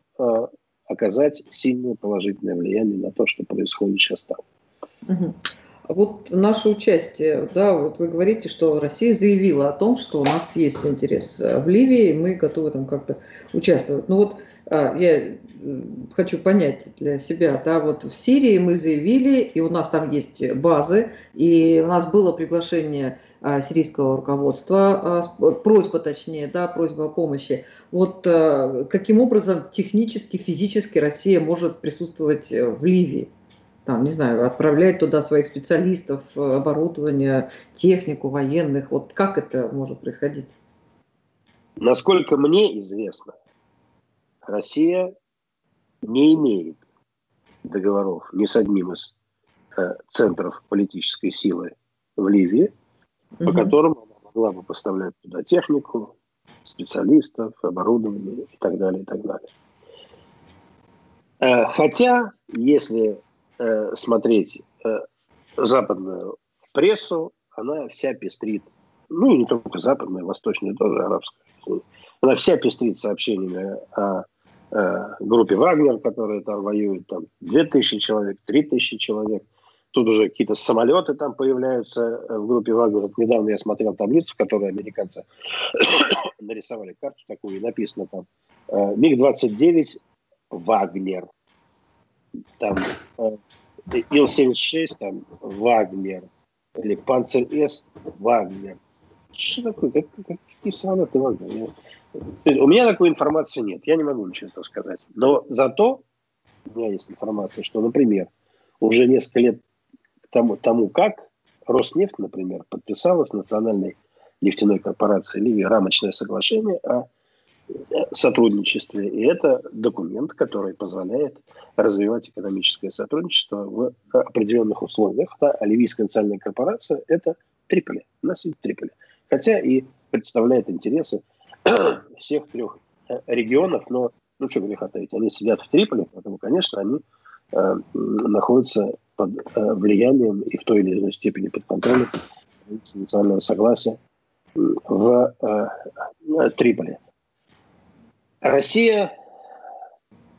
оказать сильное положительное влияние на то, что происходит сейчас там. Угу. Вот наше участие, да, вот вы говорите, что Россия заявила о том, что у нас есть интерес в Ливии, и мы готовы там как-то участвовать. Ну вот а, я хочу понять для себя, да, вот в Сирии мы заявили, и у нас там есть базы, и у нас было приглашение а, сирийского руководства, а, просьба точнее, да, просьба о помощи. Вот каким образом технически, физически Россия может присутствовать в Ливии? Там, не знаю, отправлять туда своих специалистов, оборудование, технику, военных. Вот как это может происходить? Насколько мне известно, Россия не имеет договоров ни с одним из э, центров политической силы в Ливии, угу. по которым она могла бы поставлять туда технику, специалистов, оборудование и так далее, и так далее. Э, хотя, если э, смотреть э, западную прессу, она вся пестрит, ну и не только западная, восточная тоже, арабская, она вся пестрит сообщениями о Э, группе Вагнер, которые там воюют, там 2000 человек, 3000 человек. Тут уже какие-то самолеты там появляются э, в группе Вагнер. Недавно я смотрел таблицу, которую американцы нарисовали карту такую, и написано там э, МиГ-29 Вагнер. Там Ил-76 там Вагнер. Или Панцер-С Вагнер. Что такое? Как, какие самолеты Вагнер? у меня такой информации нет, я не могу ничего сказать. Но зато у меня есть информация, что, например, уже несколько лет к тому, тому как Роснефть, например, подписала с Национальной нефтяной корпорацией Ливии рамочное соглашение о сотрудничестве. И это документ, который позволяет развивать экономическое сотрудничество в определенных условиях. Да, а Ливийская национальная корпорация – это Триполи. У нас есть Триполи. Хотя и представляет интересы всех трех э, регионов, но, ну что греха таить, они сидят в Триполи, поэтому, конечно, они э, находятся под э, влиянием и в той или иной степени под контролем национального согласия в э, Триполи. Россия,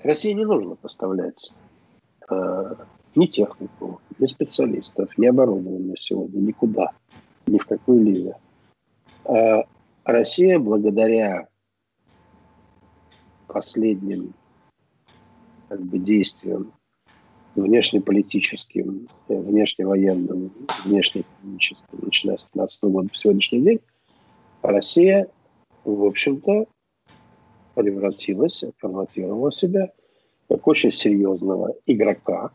России не нужно поставлять э, ни технику, ни специалистов, ни оборудования сегодня никуда, ни в какую линию. Э, Россия благодаря последним как бы, действиям внешнеполитическим, э, внешневоенным, внешнеэкономическим, начиная с 2015 года по сегодняшний день, Россия, в общем-то, превратилась, форматировала себя как очень серьезного игрока.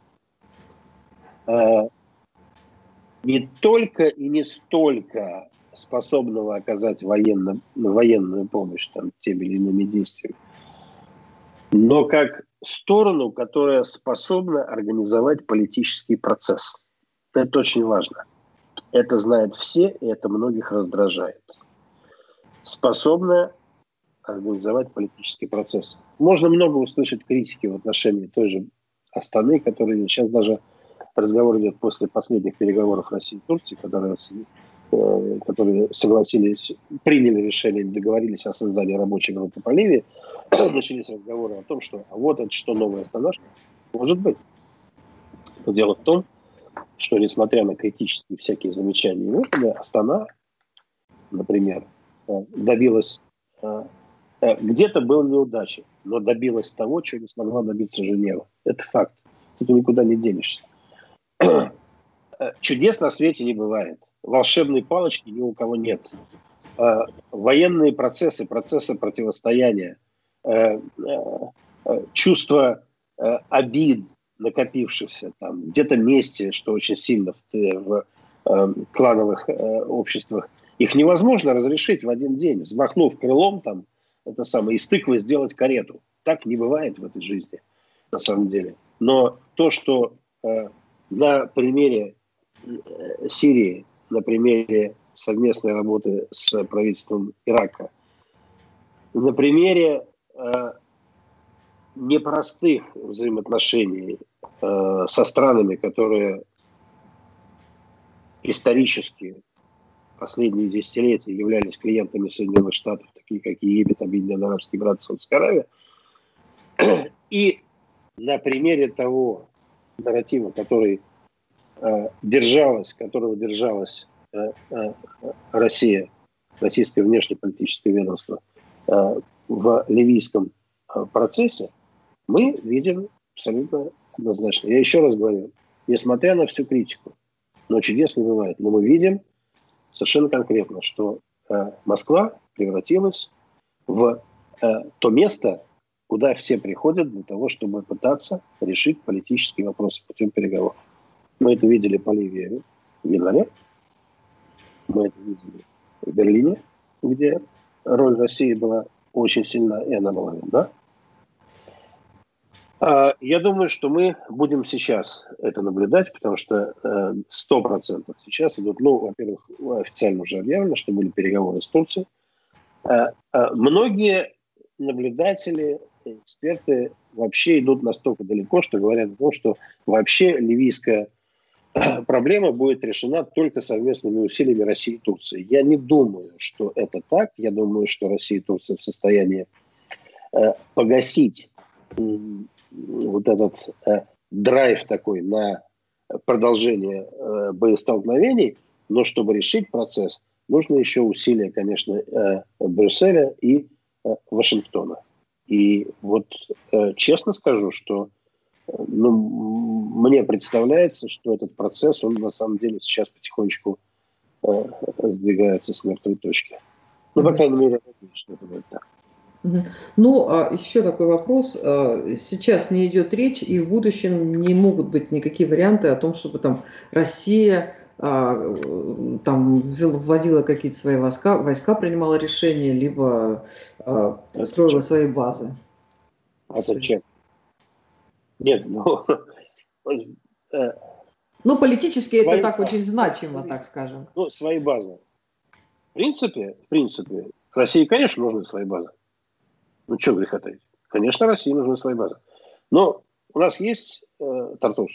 Э, не только и не столько способного оказать военно, военную помощь там, теми или иными действиями, но как сторону, которая способна организовать политический процесс. Это очень важно. Это знают все, и это многих раздражает. Способная организовать политический процесс. Можно много услышать критики в отношении той же Астаны, которые сейчас даже разговор идет после последних переговоров России и Турции, которые, э, которые согласились, приняли решение, договорились о создании рабочей группы по Ливии, начались разговоры о том, что а вот это что новая Астана, может быть. Но дело в том, что несмотря на критические всякие замечания и выходы, Астана, например, э, добилась Э, где-то был неудачей, но добилась того, чего не смогла добиться Женева. Это факт. Тут никуда не денешься. Э, чудес на свете не бывает. Волшебной палочки ни у кого нет. Э, военные процессы, процессы противостояния, чувство обид, накопившихся там, где-то мести, что очень сильно в, в клановых обществах, их невозможно разрешить в один день, взмахнув крылом там, это самое, из тыквы сделать карету. Так не бывает в этой жизни, на самом деле. Но то, что э, на примере э, Сирии, на примере совместной работы с правительством Ирака, на примере э, непростых взаимоотношений э, со странами, которые исторически последние десятилетия являлись клиентами Соединенных Штатов, такие как Египет, Объединенные Арабские Эмираты, Саудовская Аравия. И на примере того нарратива, который э, держалась, которого держалась э, э, Россия, российское внешнеполитическое ведомство э, в ливийском э, процессе, мы видим абсолютно однозначно. Я еще раз говорю, несмотря на всю критику, но чудес не бывает, но мы видим совершенно конкретно, что э, Москва превратилась в э, то место, куда все приходят для того, чтобы пытаться решить политические вопросы путем переговоров. Мы это видели по Ливии в январе, мы это видели в Берлине, где роль России была очень сильна, и она была видна. А, я думаю, что мы будем сейчас это наблюдать, потому что э, сто процентов сейчас идут, ну, во-первых, официально уже объявлено, что были переговоры с Турцией. А, а, многие наблюдатели, эксперты вообще идут настолько далеко, что говорят о том, что вообще ливийская проблема будет решена только совместными усилиями России и Турции. Я не думаю, что это так. Я думаю, что Россия и Турция в состоянии э, погасить вот этот э, драйв такой на продолжение э, боестолкновений, но чтобы решить процесс, нужно еще усилия, конечно, э, Брюсселя и э, Вашингтона. И вот э, честно скажу, что э, ну, мне представляется, что этот процесс, он на самом деле сейчас потихонечку э, сдвигается с мертвой точки. Ну, по крайней мере, что это будет так. Ну, а еще такой вопрос. А, сейчас не идет речь, и в будущем не могут быть никакие варианты о том, чтобы там Россия а, там вводила какие-то свои войска, войска принимала решения, либо а, строила свои базы. А зачем? Нет, ну... Э, ну, политически это так очень значимо, так скажем. Ну, свои базы. В принципе, в принципе, России, конечно, нужны свои базы. Ну, что греха таить? Конечно, России нужны свои базы. Но у нас есть э, Тартус?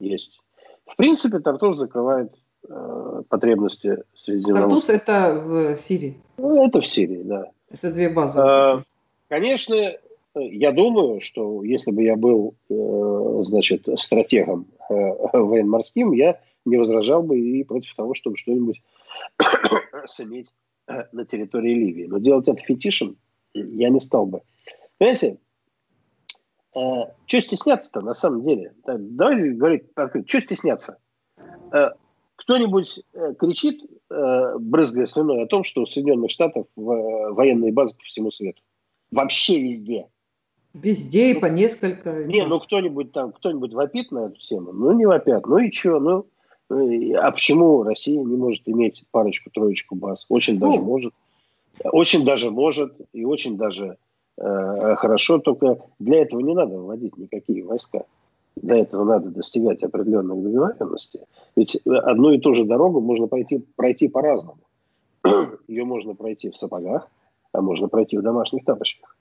Есть. В принципе, Тартус закрывает э, потребности Средиземноморья. Тартус это в Сирии? Ну, это в Сирии, да. Это две базы. Э, конечно, я думаю, что если бы я был, э, значит, стратегом э, военно-морским, я не возражал бы и против того, чтобы что-нибудь суметь э, на территории Ливии. Но делать это фетишем я не стал бы. Понимаете, э, что стесняться-то на самом деле? Давайте говорить открыто. Что стесняться? Э, кто-нибудь э, кричит, э, брызгая слюной, о том, что у Соединенных Штатов э, военные базы по всему свету. Вообще везде. Везде и по несколько. Не, ну кто-нибудь там, кто-нибудь вопит на эту тему? Ну, не вопят. Ну и что? Ну, а почему Россия не может иметь парочку-троечку баз? Очень даже ну, может. Очень даже может и очень даже э, хорошо, только для этого не надо вводить никакие войска. Для этого надо достигать определенных договоренностей. Ведь одну и ту же дорогу можно пойти, пройти по-разному. Ее можно пройти в сапогах, а можно пройти в домашних тапочках.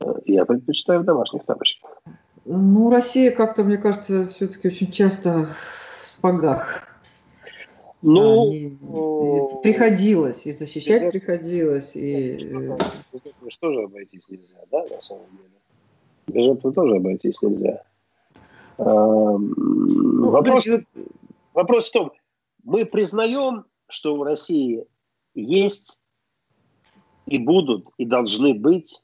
Э, я предпочитаю в домашних тапочках. Ну, Россия как-то, мне кажется, все-таки очень часто в сапогах. Ну, а, приходилось, и защищать без приходилось. И... Без этого тоже обойтись нельзя, да, на самом деле? Без этого тоже обойтись нельзя. А, ну, вопрос, знаете, вопрос в том, мы признаем, что в России есть и будут, и должны быть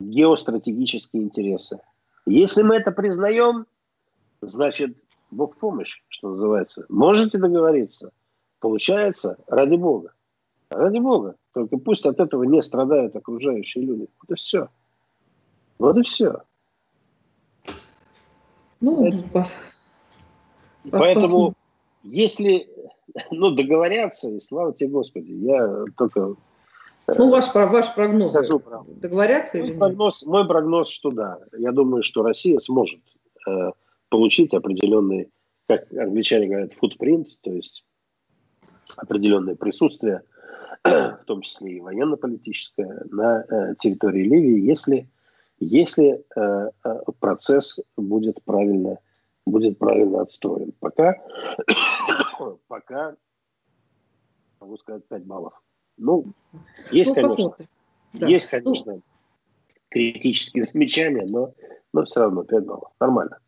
геостратегические интересы. Если мы это признаем, значит, Бог в помощь, что называется. Можете договориться? Получается, ради Бога. Ради Бога. Только пусть от этого не страдают окружающие люди. Вот и все. Вот и все. Ну, Это... пос... Поэтому, если ну, договорятся, и слава тебе, Господи, я только... Э, ну, ваш, ваш прогноз. Скажу правду. Договорятся мой или прогноз, нет? Мой прогноз, что да. Я думаю, что Россия сможет э, получить определенный, как англичане говорят, футпринт, то есть определенное присутствие, в том числе и военно-политическое, на э, территории Ливии, если, если э, э, процесс будет правильно, будет правильно отстроен. Пока, пока могу сказать 5 баллов. Ну, есть, ну, конечно, да. есть, конечно, ну, критические замечания, но, но все равно 5 баллов. Нормально.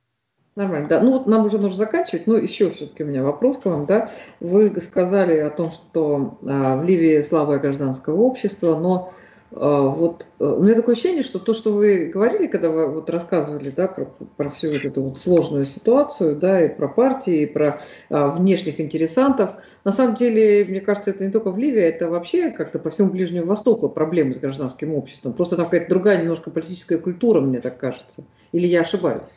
Нормально, да. Ну вот нам уже нужно заканчивать. Ну еще все-таки у меня вопрос к вам, да. Вы сказали о том, что а, в Ливии слабое гражданское общество, но а, вот а, у меня такое ощущение, что то, что вы говорили, когда вы вот рассказывали, да, про, про всю вот эту вот сложную ситуацию, да, и про партии, и про а, внешних интересантов, на самом деле, мне кажется, это не только в Ливии, это вообще как-то по всему Ближнему Востоку проблемы с гражданским обществом. Просто там какая-то другая немножко политическая культура, мне так кажется. Или я ошибаюсь?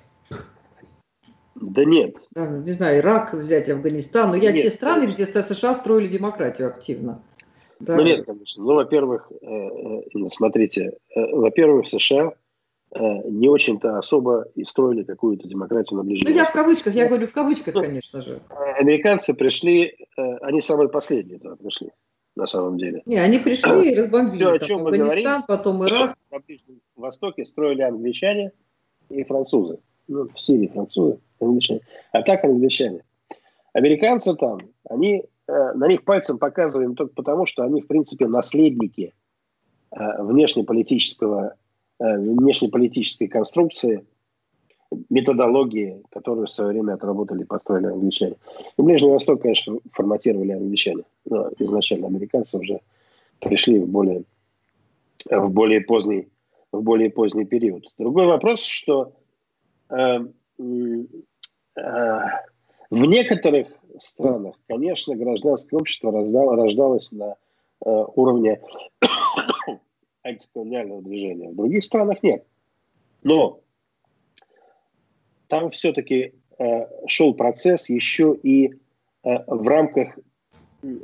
Да нет. не знаю, Ирак взять, Афганистан. Но я нет, те страны, где США строили демократию активно. Да. Ну нет, конечно. Ну, во-первых, э, э, смотрите, э, во-первых, США не очень-то особо и строили какую-то демократию на Ближнем Ну, я в кавычках, я говорю в кавычках, ну, конечно же. Американцы пришли, они самые последние туда пришли, на самом деле. Не, они пришли и разбомбили. Все, о чем мы говорим, потом Ирак. На Ближнем Востоке строили англичане и французы. Ну, в Сирии французы англичане. А так англичане. Американцы там, они, э, на них пальцем показываем только потому, что они, в принципе, наследники э, внешнеполитического, э, внешнеполитической конструкции, методологии, которую в свое время отработали, построили англичане. И Ближний Восток, конечно, форматировали англичане. Но изначально американцы уже пришли в более, в более поздний в более поздний период. Другой вопрос, что в некоторых странах, конечно, гражданское общество рождалось на э, уровне антиколониального движения. В других странах нет. Но там все-таки э, шел процесс еще и э, в рамках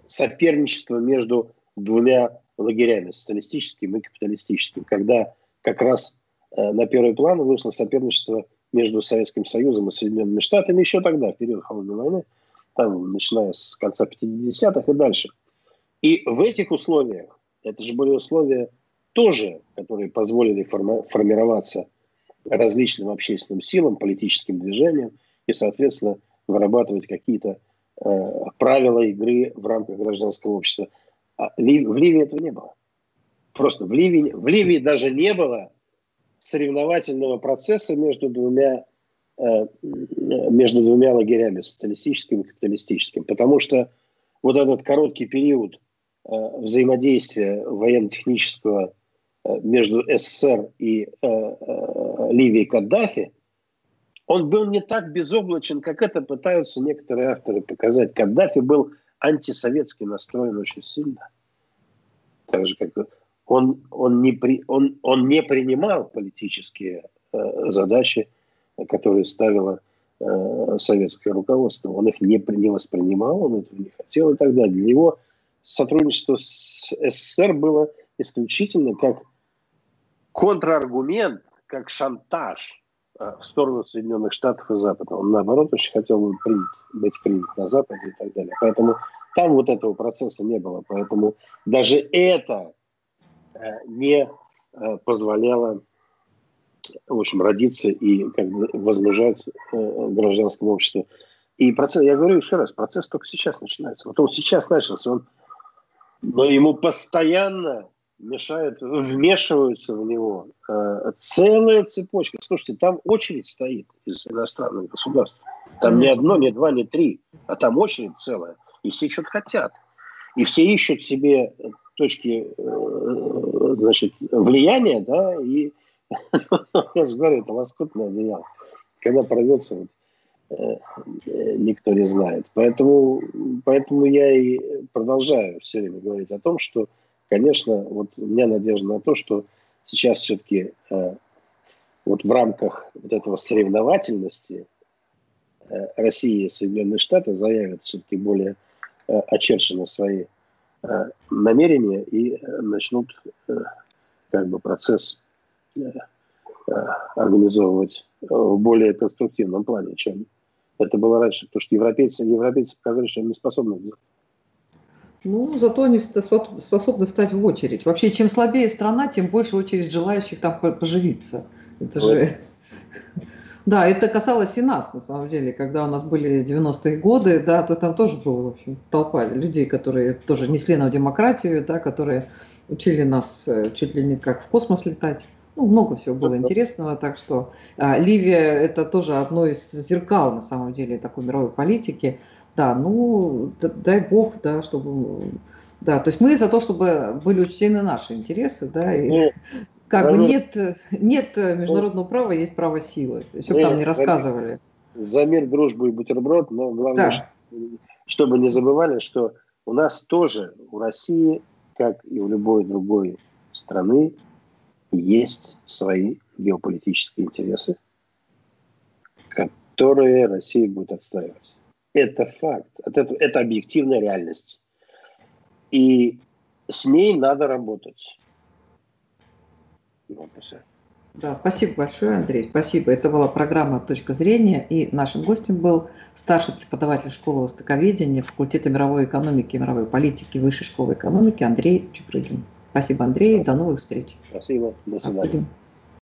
соперничества между двумя лагерями, социалистическим и капиталистическим, когда как раз э, на первый план вышло соперничество между Советским Союзом и Соединенными Штатами еще тогда, в период Холодной войны, там, начиная с конца 50-х и дальше. И в этих условиях, это же были условия тоже, которые позволили форми- формироваться различным общественным силам, политическим движениям и, соответственно, вырабатывать какие-то э, правила игры в рамках гражданского общества. А в Ливии этого не было. Просто в Ливии, в Ливии даже не было соревновательного процесса между двумя, э, между двумя лагерями, социалистическим и капиталистическим. Потому что вот этот короткий период э, взаимодействия военно-технического э, между СССР и Ливией Каддафи, он был не так безоблачен, как это пытаются некоторые авторы показать. Каддафи был антисоветски настроен очень сильно. Так же, как он, он, не, при, он, он не принимал политические э, задачи, которые ставило э, советское руководство. Он их не, не воспринимал, он этого не хотел и так далее. Для него сотрудничество с СССР было исключительно как контраргумент, как шантаж э, в сторону Соединенных Штатов и Запада. Он, наоборот, очень хотел бы принят, быть принят на Западе и так далее. Поэтому там вот этого процесса не было. Поэтому даже это не э, позволяло в общем, родиться и как бы возмужать э, гражданскому обществу. И процесс, я говорю еще раз, процесс только сейчас начинается. Вот он сейчас начался, он, но ему постоянно мешают, вмешиваются в него э, целая цепочка. Слушайте, там очередь стоит из иностранных государств. Там не одно, не два, не три, а там очередь целая. И все что-то хотят. И все ищут себе точки э, значит, влияния, да, и я же говорю, это лоскутное одеяло. Когда порвется, вот, э, э, никто не знает. Поэтому, поэтому я и продолжаю все время говорить о том, что, конечно, вот у меня надежда на то, что сейчас все-таки вот в рамках вот этого соревновательности Россия и Соединенные Штаты заявят все-таки более очерченно свои Э, намерения и э, начнут э, как бы процесс организовывать в более конструктивном плане, чем это было раньше. Потому что европейцы, европейцы показали, что они не способны сделать. Ну, зато они способны встать в очередь. Вообще, чем слабее страна, тем больше очередь желающих там поживиться. Это вот. же да, это касалось и нас, на самом деле, когда у нас были 90-е годы, да, то там тоже была, в общем, толпа людей, которые тоже несли на демократию, да, которые учили нас э, чуть ли не как в космос летать. Ну, много всего было интересного, так что а, Ливия это тоже одно из зеркал, на самом деле, такой мировой политики. Да, ну, дай бог, да, чтобы да, то есть мы за то, чтобы были учтены наши интересы, да, и ну, как бы нет, нет международного права, есть право силы. Все там не рассказывали. За мир, дружбу и бутерброд, но главное, да. чтобы не забывали, что у нас тоже, у России, как и у любой другой страны, есть свои геополитические интересы, которые Россия будет отстаивать. Это факт, это, это объективная реальность. И с ней надо работать. Да, спасибо большое, Андрей. Спасибо. Это была программа «Точка зрения». И нашим гостем был старший преподаватель школы востоковедения факультета мировой экономики и мировой политики Высшей школы экономики Андрей Чупрыгин. Спасибо, Андрей. Спасибо. До новых встреч. Спасибо. До свидания.